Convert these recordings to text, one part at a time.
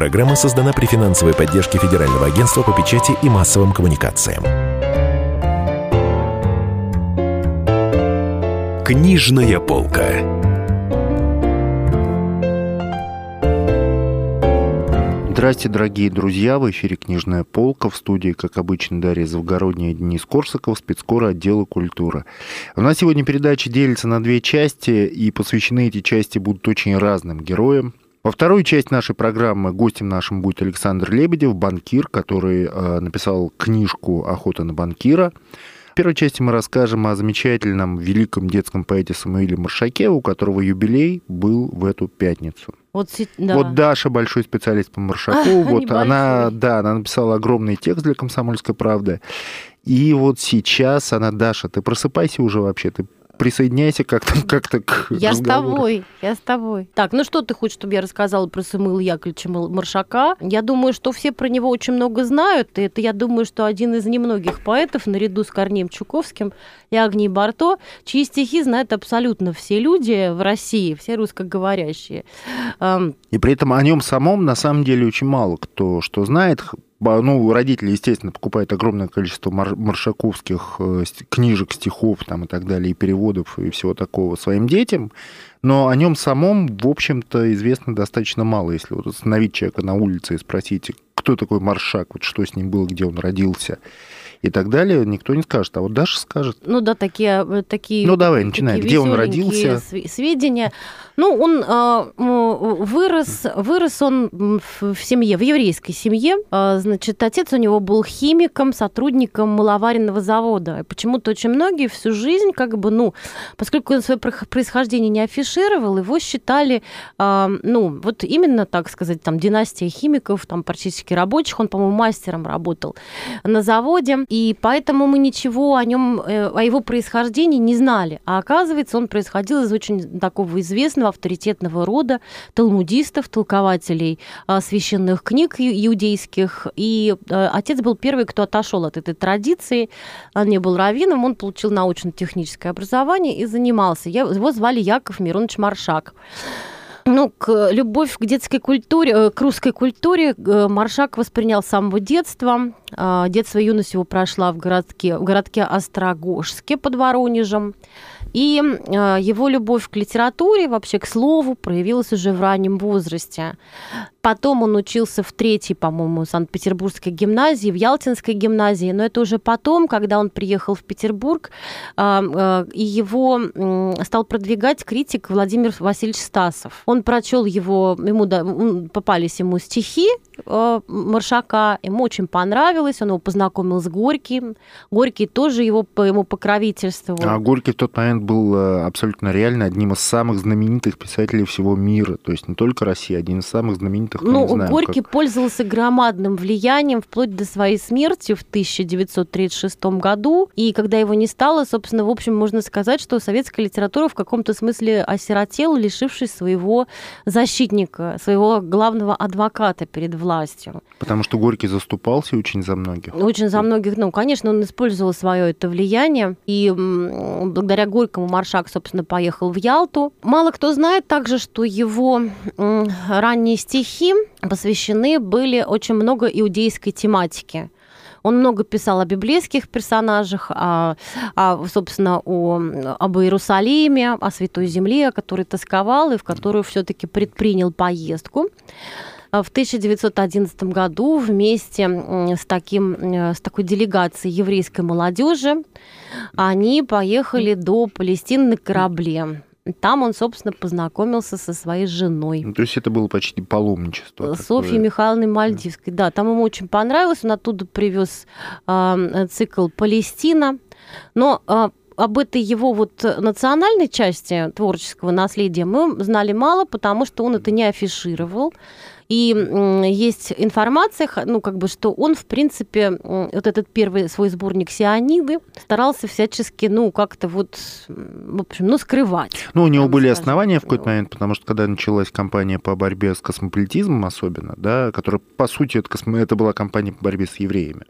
Программа создана при финансовой поддержке Федерального агентства по печати и массовым коммуникациям. Книжная полка. Здравствуйте, дорогие друзья! В эфире «Книжная полка». В студии, как обычно, Дарья Завгородняя и Денис Корсаков, спецкора отдела культуры. У нас сегодня передача делится на две части, и посвящены эти части будут очень разным героям. Во второй части нашей программы гостем нашим будет Александр Лебедев, банкир, который э, написал книжку «Охота на банкира». В первой части мы расскажем о замечательном великом детском поэте Самуиле Маршаке, у которого юбилей был в эту пятницу. Вот, да. вот Даша большой специалист по Маршаку, а, вот она, да, она написала огромный текст для «Комсомольской правды». И вот сейчас она, Даша, ты просыпайся уже вообще, ты присоединяйся как-то как к Я разговору. с тобой, я с тобой. Так, ну что ты хочешь, чтобы я рассказала про Самуила Яковлевича Маршака? Я думаю, что все про него очень много знают. И это, я думаю, что один из немногих поэтов, наряду с Корнеем Чуковским и Агнией Барто, чьи стихи знают абсолютно все люди в России, все русскоговорящие. И при этом о нем самом на самом деле очень мало кто что знает ну, родители, естественно, покупают огромное количество маршаковских э, книжек, стихов там, и так далее, и переводов, и всего такого своим детям, но о нем самом, в общем-то, известно достаточно мало. Если вот остановить человека на улице и спросить, кто такой Маршак, вот что с ним было, где он родился, и так далее, никто не скажет. А вот Даша скажет. Ну да, такие... Э, такие ну давай, начинай. Где он родился? Сведения. Ну, он э, вырос, вырос он в семье, в еврейской семье. Э, значит, отец у него был химиком, сотрудником маловаренного завода. Почему-то очень многие всю жизнь, как бы, ну, поскольку он свое происхождение не афишировал, его считали, э, ну, вот именно, так сказать, там, династия химиков, там, практически рабочих. Он, по-моему, мастером работал на заводе и поэтому мы ничего о нем, э, о его происхождении не знали. А оказывается, он происходил из очень такого известного авторитетного рода талмудистов, толкователей а, священных книг иудейских. И э, отец был первый, кто отошел от этой традиции. Он не был раввином, он получил научно-техническое образование и занимался. Его звали Яков Миронович Маршак. Ну, к, любовь к детской культуре, э, к русской культуре э, Маршак воспринял с самого детства. А, детство и юность его прошла в городке, в городке Острогожске под Воронежем. И э, его любовь к литературе, вообще к слову, проявилась уже в раннем возрасте. Потом он учился в третьей, по-моему, Санкт-Петербургской гимназии, в Ялтинской гимназии, но это уже потом, когда он приехал в Петербург, а, а, и его стал продвигать критик Владимир Васильевич Стасов. Он прочел его, ему попались ему стихи а, Маршака, ему очень понравилось, он его познакомил с Горьким. Горький тоже его, ему покровительствовал. А Горький в тот момент был э, абсолютно реально одним из самых знаменитых писателей всего мира, то есть не только России, один из самых знаменитых ну, знаю, Горький как... пользовался громадным влиянием вплоть до своей смерти в 1936 году. И когда его не стало, собственно, в общем, можно сказать, что советская литература в каком-то смысле осиротела, лишившись своего защитника, своего главного адвоката перед властью. Потому что Горький заступался очень за многих. Очень за многих. Ну, конечно, он использовал свое это влияние. И благодаря Горькому Маршак, собственно, поехал в Ялту. Мало кто знает также, что его ранние стихи посвящены были очень много иудейской тематики. Он много писал о библейских персонажах, о, о, собственно, о, об Иерусалиме, о Святой Земле, о которой тосковал и в которую все-таки предпринял поездку. В 1911 году вместе с, таким, с такой делегацией еврейской молодежи они поехали до Палестины на корабле. Там он, собственно, познакомился со своей женой. Ну, то есть это было почти паломничество. Софьей Михайловной Мальдивской. Да, там ему очень понравилось. Он оттуда привез э, цикл «Палестина». Но э, об этой его вот национальной части творческого наследия мы знали мало, потому что он это не афишировал. И есть информация, ну, как бы, что он, в принципе, вот этот первый свой сборник «Сиониды» старался всячески, ну, как-то вот, в общем, ну, скрывать. Ну, у него были скажем. основания в какой-то момент, потому что когда началась кампания по борьбе с космополитизмом особенно, да, которая, по сути, это, космо... это была кампания по борьбе с евреями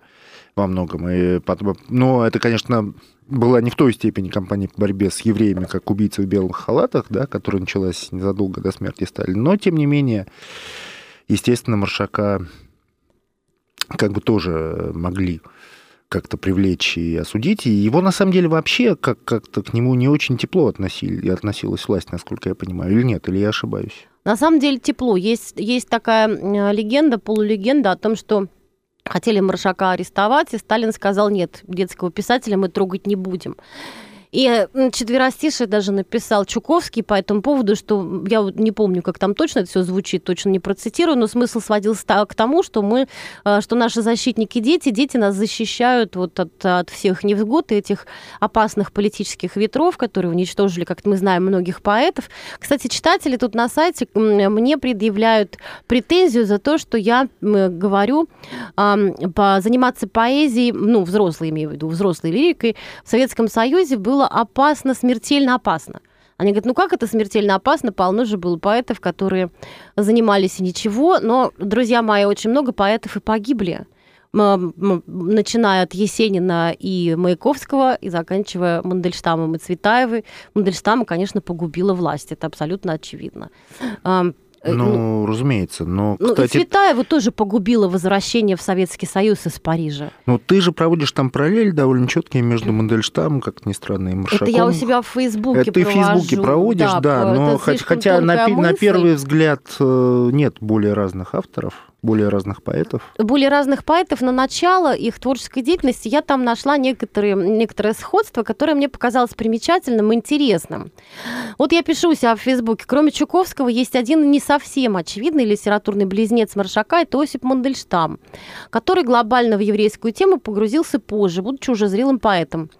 во многом. И потом, но это, конечно, была не в той степени кампания по борьбе с евреями, как убийцы в белых халатах, да, которая началась незадолго до смерти Сталина. Но, тем не менее, естественно, Маршака как бы тоже могли как-то привлечь и осудить. И его, на самом деле, вообще как- как-то к нему не очень тепло относили, относилась власть, насколько я понимаю. Или нет, или я ошибаюсь? На самом деле тепло. Есть, есть такая э, легенда, полулегенда о том, что хотели Маршака арестовать, и Сталин сказал, нет, детского писателя мы трогать не будем. И четверостишие даже написал Чуковский по этому поводу, что я не помню, как там точно это все звучит, точно не процитирую, но смысл сводился к тому, что мы, э, что наши защитники дети, дети нас защищают вот от, от всех невзгод и этих опасных политических ветров, которые уничтожили, как мы знаем, многих поэтов. Кстати, читатели тут на сайте мне предъявляют претензию за то, что я говорю заниматься поэзией, ну, взрослые, имею в виду, взрослой лирикой, в Советском Союзе было опасно, смертельно опасно. Они говорят, ну как это смертельно опасно? Полно же было поэтов, которые занимались и ничего. Но, друзья мои, очень много поэтов и погибли. Начиная от Есенина и Маяковского и заканчивая Мандельштамом и Цветаевой. Мандельштама, конечно, погубила власть, это абсолютно очевидно. Э, Ну, разумеется. Но, ну, и кстати, Цветаева тоже погубила возвращение в Советский Союз из Парижа. ну, ты же проводишь там параллель довольно четкие между Мандельштамом, как ни странно, и Маршаком. Это я у себя в Фейсбуке Это ты в Фейсбуке провожу. проводишь, да, по- но хотя на, пи- на мысль. первый взгляд э, нет более разных авторов, более разных поэтов. более разных поэтов, но начало их творческой деятельности я там нашла некоторые, некоторое сходство, которое мне показалось примечательным и интересным. Вот я пишу у себя в Фейсбуке, кроме Чуковского есть один не совсем очевидный литературный близнец Маршака, это Осип Мандельштам, который глобально в еврейскую тему погрузился позже, будучи уже зрелым поэтом.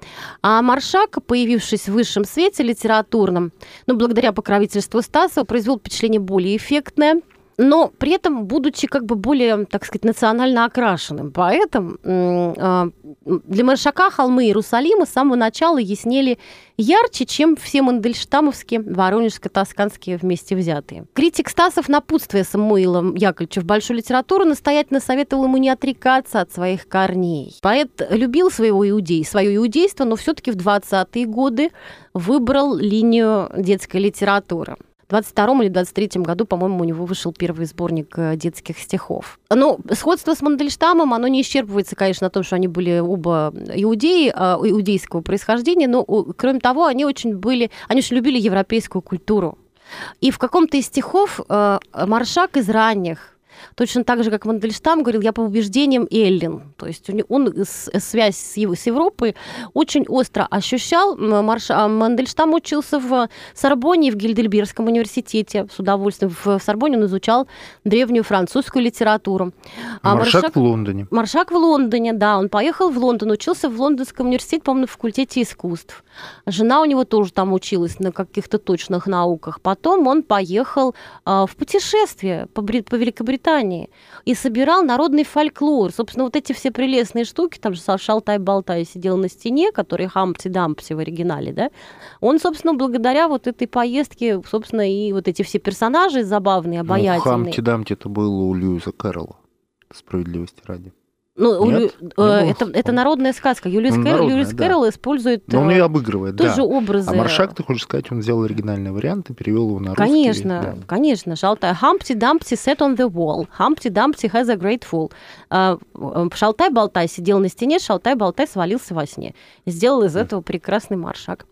А Маршак, появившись в высшем свете литературном, ну, благодаря покровительству Стаса, произвел впечатление более эффектное, но при этом будучи как бы более, так сказать, национально окрашенным. Поэтому а, для Маршака холмы Иерусалима с самого начала яснели ярче, чем все мандельштамовские, воронежско-тосканские вместе взятые. Критик Стасов напутствие Самуила Яковлевича в большую литературу настоятельно советовал ему не отрекаться от своих корней. Поэт любил своего иудей, свое иудейство, но все-таки в 20-е годы выбрал линию детской литературы. В 22 или 23 году, по-моему, у него вышел первый сборник э, детских стихов. Ну, сходство с Мандельштамом, оно не исчерпывается, конечно, на том, что они были оба иудеи, а, иудейского происхождения, но, кроме того, они очень были, они очень любили европейскую культуру. И в каком-то из стихов э, Маршак из ранних Точно так же, как Мандельштам говорил, я по убеждениям Эллин. То есть он с- связь с, Ев- с Европой очень остро ощущал. Марш- а Мандельштам учился в Сорбоне и в Гильдельбергском университете с удовольствием. В Сорбоне он изучал древнюю французскую литературу. А Маршак в Лондоне. Маршак в Лондоне, да, он поехал в Лондон, учился в Лондонском университете, по-моему, на факультете искусств. Жена у него тоже там училась на каких-то точных науках. Потом он поехал а, в путешествие по, Бри- по Великобритании и собирал народный фольклор. Собственно, вот эти все прелестные штуки, там же Шалтай-Болтай сидел на стене, который Хампти-Дампси в оригинале, да, он, собственно, благодаря вот этой поездке, собственно, и вот эти все персонажи забавные, Ну, обаятельные. Хамти-Дамти это было у Льюиса Кэрролла. Справедливости ради. Ну, Нет? Лю- э, это, это народная сказка. Юлиус, Ну, народная, Льюис да. Кэрролл использует Но он э, ее обыгрывает, да. тоже образы. А Маршак, ты хочешь сказать, он взял оригинальный вариант и перевел его на русский? Конечно, Да. конечно. Шалтай. Humpty Dumpty sat on the wall. Humpty Dumpty has a great fall. А, э, Шалтай-болтай сидел на стене, Шалтай-болтай свалился во сне. Сделал из этого прекрасный маршак.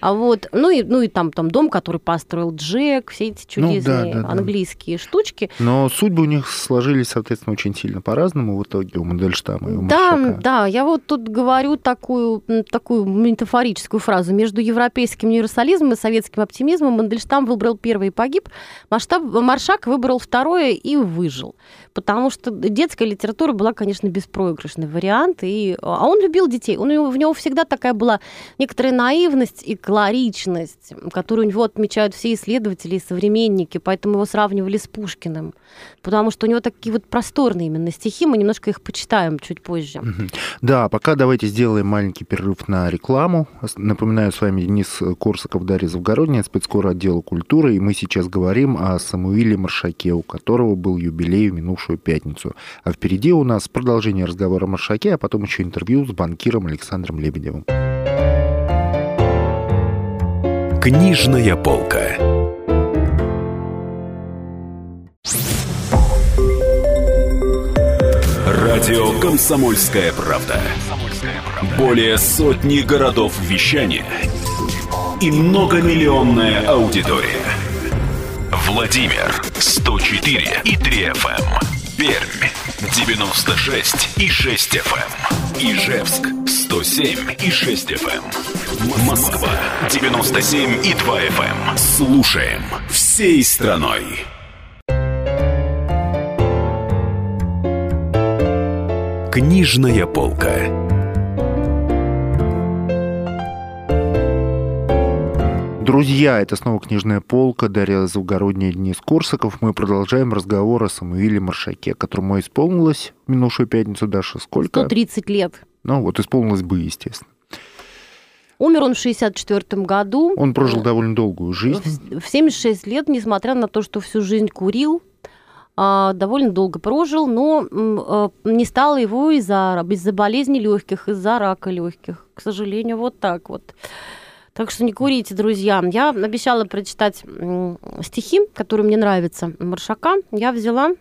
А вот, ну и, ну и там, там дом, который построил Джек, все эти Ну, да, чудесные да, да. английские штучки. Но судьбы у них сложились, соответственно, очень сильно по-разному в итоге у Мандельштама и Да, Маршака. да, я вот тут говорю такую, такую метафорическую фразу. Между европейским универсализмом и советским оптимизмом Мандельштам выбрал первый и погиб, Масштаб, Маршак выбрал второе и выжил. Потому что детская литература была, конечно, беспроигрышный вариант. И, а он любил детей. Он, у него- всегда такая была некоторая наивность и колоричность, которую у него отмечают все исследователи и современники. Поэтому его сравнивали с Пушкиным. Потому что у него такие вот просторные именно стихи. Мы немножко их почитаем чуть позже. Да, пока давайте сделаем маленький перерыв на рекламу. Напоминаю, с вами Денис Корсаков, Дарья Завгородняя, спецкор отдела культуры, и мы сейчас говорим о Самуиле Маршаке, у которого был юбилей в минувшую пятницу. А впереди у нас продолжение разговора о Маршаке, а потом еще интервью с банкиром Александром Лебедевым. Книжная полка. Радио «Комсомольская правда». Более сотни городов вещания и многомиллионная аудитория. Владимир 104 и 3 FM. Пермь 96 и 6 FM. Ижевск 107 и 6 FM. Москва 97 и 2 FM. Слушаем всей страной. Книжная полка. Друзья, это снова «Книжная полка», Дарья Завгородняя, Денис Корсаков. Мы продолжаем разговор о Самуиле Маршаке, которому исполнилось в минувшую пятницу, Даша, сколько? 130 лет. Ну вот, исполнилось бы, естественно. Умер он в 64 году. Он прожил довольно долгую жизнь. В 76 лет, несмотря на то, что всю жизнь курил, довольно долго прожил, но а, не стало его из-за из болезни легких, из-за рака легких. К сожалению, вот так вот. Так что не курите, друзья. Я обещала прочитать стихи, которые мне нравятся, Маршака. Я взяла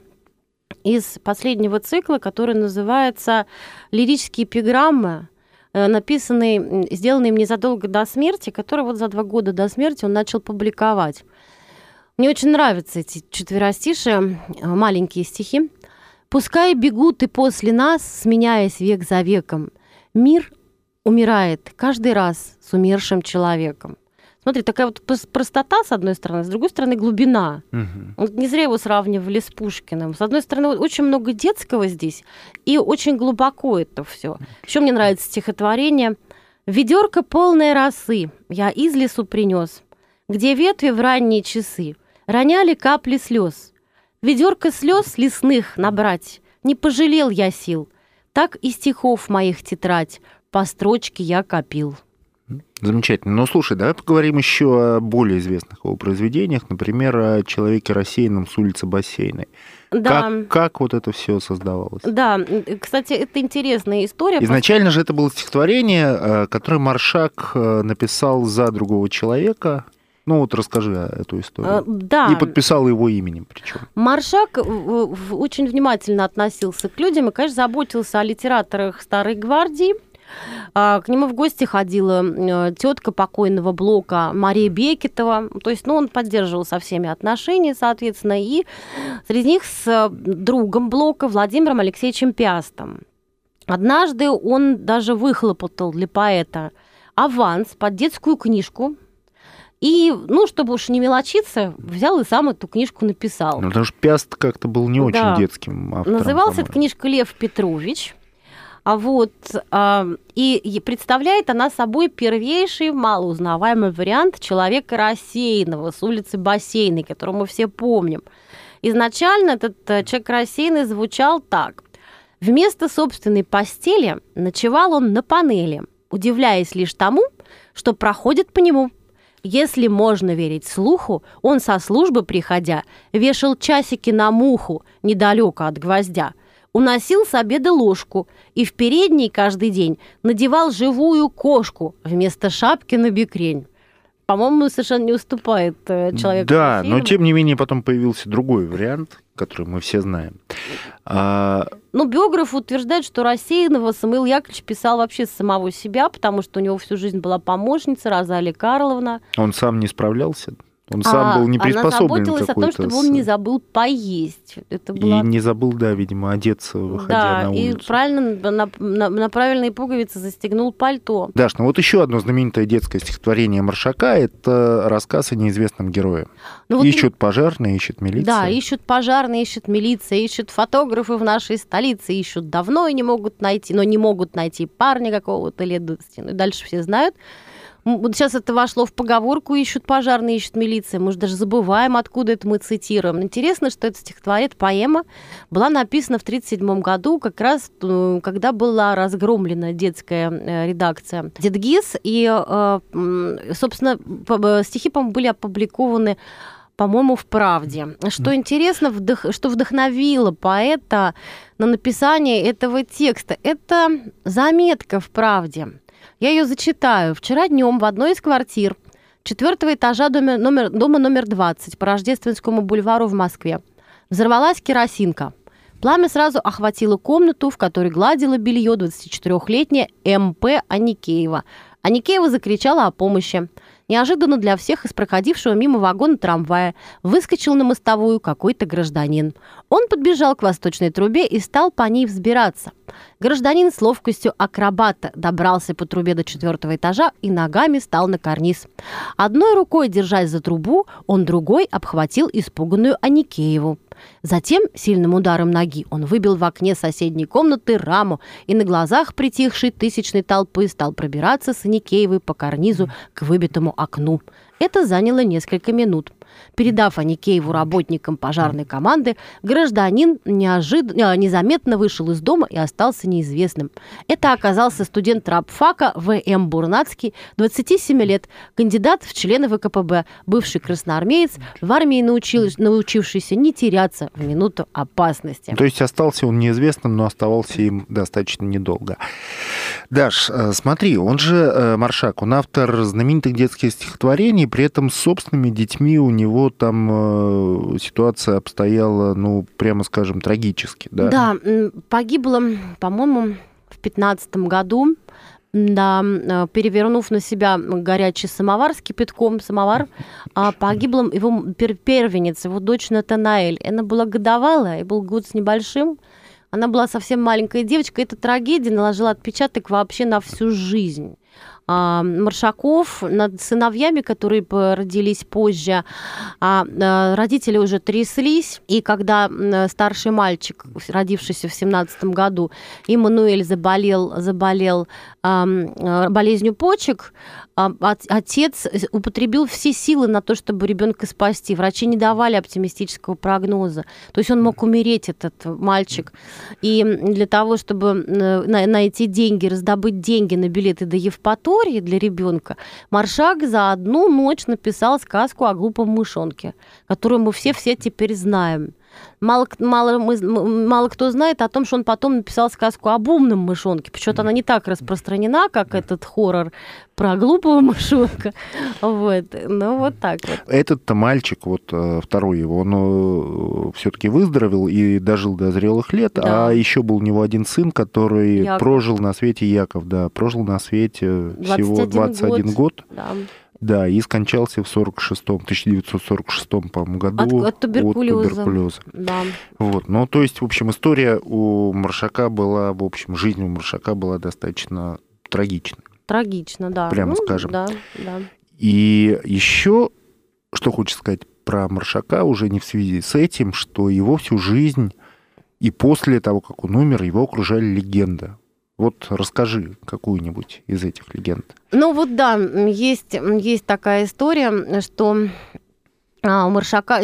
из последнего цикла, который называется «Лирические эпиграммы», э, написанный, сделанный мне задолго до смерти, который вот за два года до смерти он начал публиковать. Мне очень нравятся эти четверостишие, э, маленькие стихи. «Пускай бегут и после нас, сменяясь век за веком. Мир умирает каждый раз с умершим человеком. Смотри, такая вот простота, с одной стороны, с другой стороны, глубина. Угу. Вот не зря его сравнивали с Пушкиным. С одной стороны, очень много детского здесь, и очень глубоко это все. Еще мне нравится стихотворение. Ведерко полное росы я из лесу принес, где ветви в ранние часы роняли капли слез. Ведерко слез лесных набрать не пожалел я сил. Так и стихов моих тетрадь по строчке я копил. Замечательно. Но слушай, давай поговорим еще о более известных его произведениях, например, о человеке рассеянном с улицы Бассейной. Да. Как, как вот это все создавалось? Да, кстати, это интересная история. Изначально же это было стихотворение, э, которое Маршак э, написал за другого человека. Ну вот расскажи эту историю. Да. И подписал его именем причем. Маршак очень внимательно относился к людям и, конечно, заботился о литераторах Старой Гвардии. А, к нему в гости ходила э, тетка покойного Блока Мария Бекетова. То есть, ну, он поддерживал со всеми отношения, соответственно, и среди них с э, другом Блока Владимиром Алексеевичем Пиастом. Однажды он даже выхлопотал для поэта аванс под детскую книжку, и, ну, чтобы уж не мелочиться, взял и сам эту книжку написал. Ну, потому что Пиаст как-то был не очень детским автором. Назывался эта книжка «Лев Петрович». А вот а, и представляет она собой первейший малоузнаваемый вариант человека рассеянного с улицы Бассейной, которого мы все помним. Изначально этот э, человек рассеянный звучал так. Вместо собственной постели ночевал он на панели, удивляясь лишь тому, что проходит по нему. Если можно верить слуху, он со службы, приходя, вешал часики на муху недалеко от гвоздя – уносил с обеда ложку и в передней каждый день надевал живую кошку вместо шапки на бекрень. По-моему, совершенно не уступает э, человеку. Да, но тем не менее потом появился другой вариант, который мы все знаем. А... Ну, биограф утверждает, что рассеянного Самуил Яковлевич писал вообще с самого себя, потому что у него всю жизнь была помощница Розалия Карловна. Он сам не справлялся? Он сам а, был не приспособлен Она заботилась о том, чтобы он не забыл поесть. Это была... И не забыл, да, видимо, одеться, выходя да, на улицу. и правильно на, на, на правильные пуговицы застегнул пальто. Даш, ну вот еще одно знаменитое детское стихотворение Маршака – это рассказ о неизвестном герое. Ну, вот ищут пожарные, ищут милиция. Да, ищут пожарные, ищут милиция, ищут фотографы в нашей столице, ищут давно и не могут найти, но не могут найти парня какого-то лет 20. Ну и дальше все знают. Вот сейчас это вошло в поговорку «ищут пожарные, ищут милиция». Мы же даже забываем, откуда это мы цитируем. Интересно, что это стихотворение, поэма была написана в 1937 году, как раз э, когда была разгромлена детская э, редакция «Дедгиз». И, э, собственно, стихи, по были опубликованы по-моему, в «Правде». Что интересно, вдох... что вдохновило поэта на написание этого текста, это заметка в «Правде». Я ее зачитаю. Вчера днем в одной из квартир четвертого этажа дома номер, дома номер 20 по Рождественскому бульвару в Москве взорвалась керосинка. Пламя сразу охватило комнату, в которой гладила белье 24-летняя МП Аникеева. Аникеева закричала о помощи. Неожиданно для всех из проходившего мимо вагона трамвая выскочил на мостовую какой-то гражданин. Он подбежал к восточной трубе и стал по ней взбираться. Гражданин с ловкостью акробата добрался по трубе до четвертого этажа и ногами стал на карниз. Одной рукой, держась за трубу, он другой обхватил испуганную Аникееву. Затем сильным ударом ноги он выбил в окне соседней комнаты раму и на глазах притихшей тысячной толпы стал пробираться с Аникеевой по карнизу к выбитому окну. Это заняло несколько минут. Передав Аникееву работникам пожарной команды, гражданин неожид... А, незаметно вышел из дома и остался неизвестным. Это оказался студент рабфака В.М. Бурнацкий, 27 лет, кандидат в члены ВКПБ, бывший красноармеец, в армии научил... научившийся не теряться в минуту опасности. То есть остался он неизвестным, но оставался им достаточно недолго. Даш, э, смотри, он же э, Маршак, он автор знаменитых детских стихотворений, при этом с собственными детьми у него там э, ситуация обстояла, ну, прямо скажем, трагически. Да, да погибло, по-моему, в 15 году да, перевернув на себя горячий самовар с кипятком, самовар, а погибла его первенец, его дочь Натанаэль. Она была годовалая, и был год с небольшим. Она была совсем маленькая девочка. Эта трагедия наложила отпечаток вообще на всю жизнь. А, Маршаков над сыновьями, которые родились позже, а, а, родители уже тряслись, и когда старший мальчик, родившийся в семнадцатом году, Иммануэль заболел, заболел болезнью почек, отец употребил все силы на то, чтобы ребенка спасти. Врачи не давали оптимистического прогноза. То есть он мог умереть, этот мальчик. И для того, чтобы найти деньги, раздобыть деньги на билеты до Евпатории для ребенка, Маршак за одну ночь написал сказку о глупом мышонке, которую мы все-все теперь знаем. Мало, мало, мы, мало кто знает о том, что он потом написал сказку об умном мышонке. Почему-то она не так распространена, как этот хоррор про глупого мышонка. Вот. Ну, вот так вот. Этот-то мальчик, вот э, второй его, он э, все-таки выздоровел и дожил до зрелых лет, да. а еще был у него один сын, который Яков. прожил на свете, Яков, да, прожил на свете всего 21 год. год. Да. Да, и скончался в 46 1946 по-моему, году от, от туберкулеза. От туберкулеза. Да. Вот. Ну, то есть, в общем, история у Маршака была, в общем, жизнь у Маршака была достаточно трагичной. Трагично, да. Прямо ну, скажем. Да, да. И еще, что хочется сказать про Маршака, уже не в связи с этим, что его всю жизнь и после того, как он умер, его окружали легенда. Вот расскажи какую-нибудь из этих легенд. Ну вот да, есть, есть такая история, что у Маршака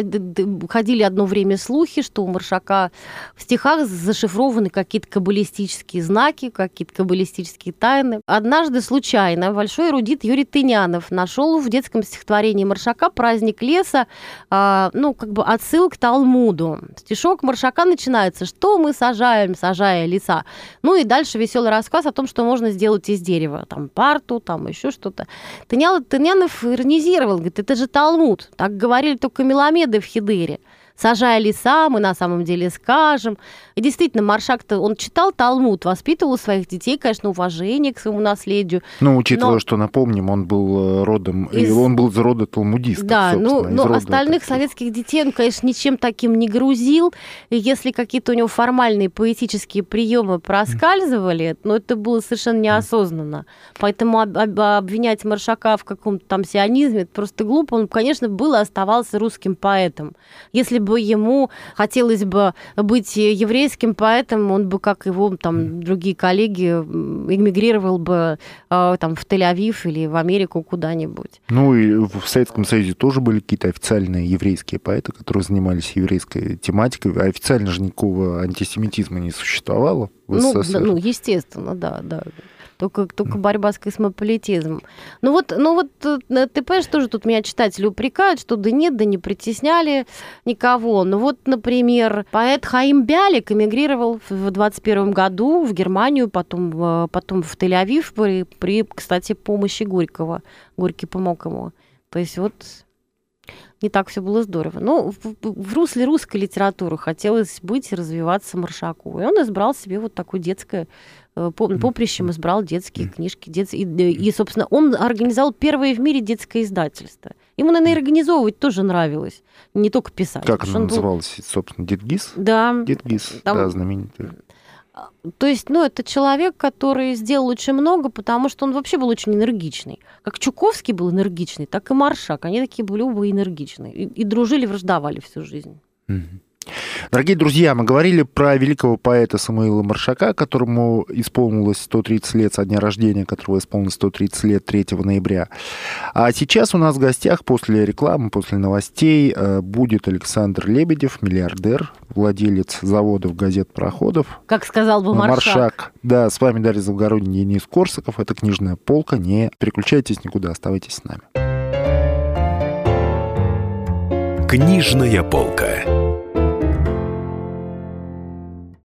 ходили одно время слухи, что у Маршака в стихах зашифрованы какие-то каббалистические знаки, какие-то каббалистические тайны. Однажды случайно большой эрудит Юрий Тынянов нашел в детском стихотворении Маршака «Праздник леса», а, ну, как бы отсыл к Талмуду. Стишок Маршака начинается «Что мы сажаем, сажая леса?» Ну и дальше веселый рассказ о том, что можно сделать из дерева. Там парту, там еще что-то. Тынянов иронизировал, говорит, это же Талмуд. Так говорили говорили только меломеды в Хидыре сажая леса, мы на самом деле скажем. И действительно, Маршак-то, он читал Талмуд, воспитывал своих детей, конечно, уважение к своему наследию. Ну, учитывая, но... что, напомним, он был э, родом, из... он был из рода талмудистов, Да, ну, но рода, остальных советских детей он, конечно, ничем таким не грузил. И если какие-то у него формальные поэтические приемы проскальзывали, но ну, это было совершенно неосознанно. Поэтому об, об, обвинять Маршака в каком-то там сионизме, это просто глупо. Он, конечно, был и оставался русским поэтом. Если бы ему хотелось бы быть еврейским поэтом, он бы, как его там другие коллеги, эмигрировал бы э, там в Тель-Авив или в Америку куда-нибудь. Ну и в Советском Союзе тоже были какие-то официальные еврейские поэты, которые занимались еврейской тематикой, а официально же никакого антисемитизма не существовало в ну, СССР. Ну, естественно, да, да только, только борьба с космополитизмом. Ну вот, ну вот э, ты понимаешь, тоже тут меня читатели упрекают, что да нет, да не притесняли никого. Ну вот, например, поэт Хаим Бялик эмигрировал в 21 году в Германию, потом, потом в Тель-Авив при, при, кстати, помощи Горького. Горький помог ему. То есть вот не так все было здорово. Но в, в русле русской литературы хотелось быть и развиваться Маршаку. И он избрал себе вот такое детское э, поприщем избрал детские книжки. Дет... И, и, собственно, он организовал первое в мире детское издательство. Ему, наверное, организовывать тоже нравилось, не только писать. Как оно называлось, был... собственно, Дедгиз? Да. Дедгиз, Там... да, знаменитый. То есть, ну, это человек, который сделал очень много, потому что он вообще был очень энергичный. Как Чуковский был энергичный, так и Маршак. Они такие были оба энергичные. И, и дружили, враждовали всю жизнь. Mm-hmm. Дорогие друзья, мы говорили про великого поэта Самуила Маршака, которому исполнилось 130 лет со дня рождения, которого исполнилось 130 лет 3 ноября. А сейчас у нас в гостях после рекламы, после новостей э, будет Александр Лебедев, миллиардер, владелец заводов газет проходов. Как сказал бы Маршак. Маршак. Да, с вами Дарья Завгородний, Денис Корсаков. Это «Книжная полка». Не переключайтесь никуда, оставайтесь с нами. «Книжная полка».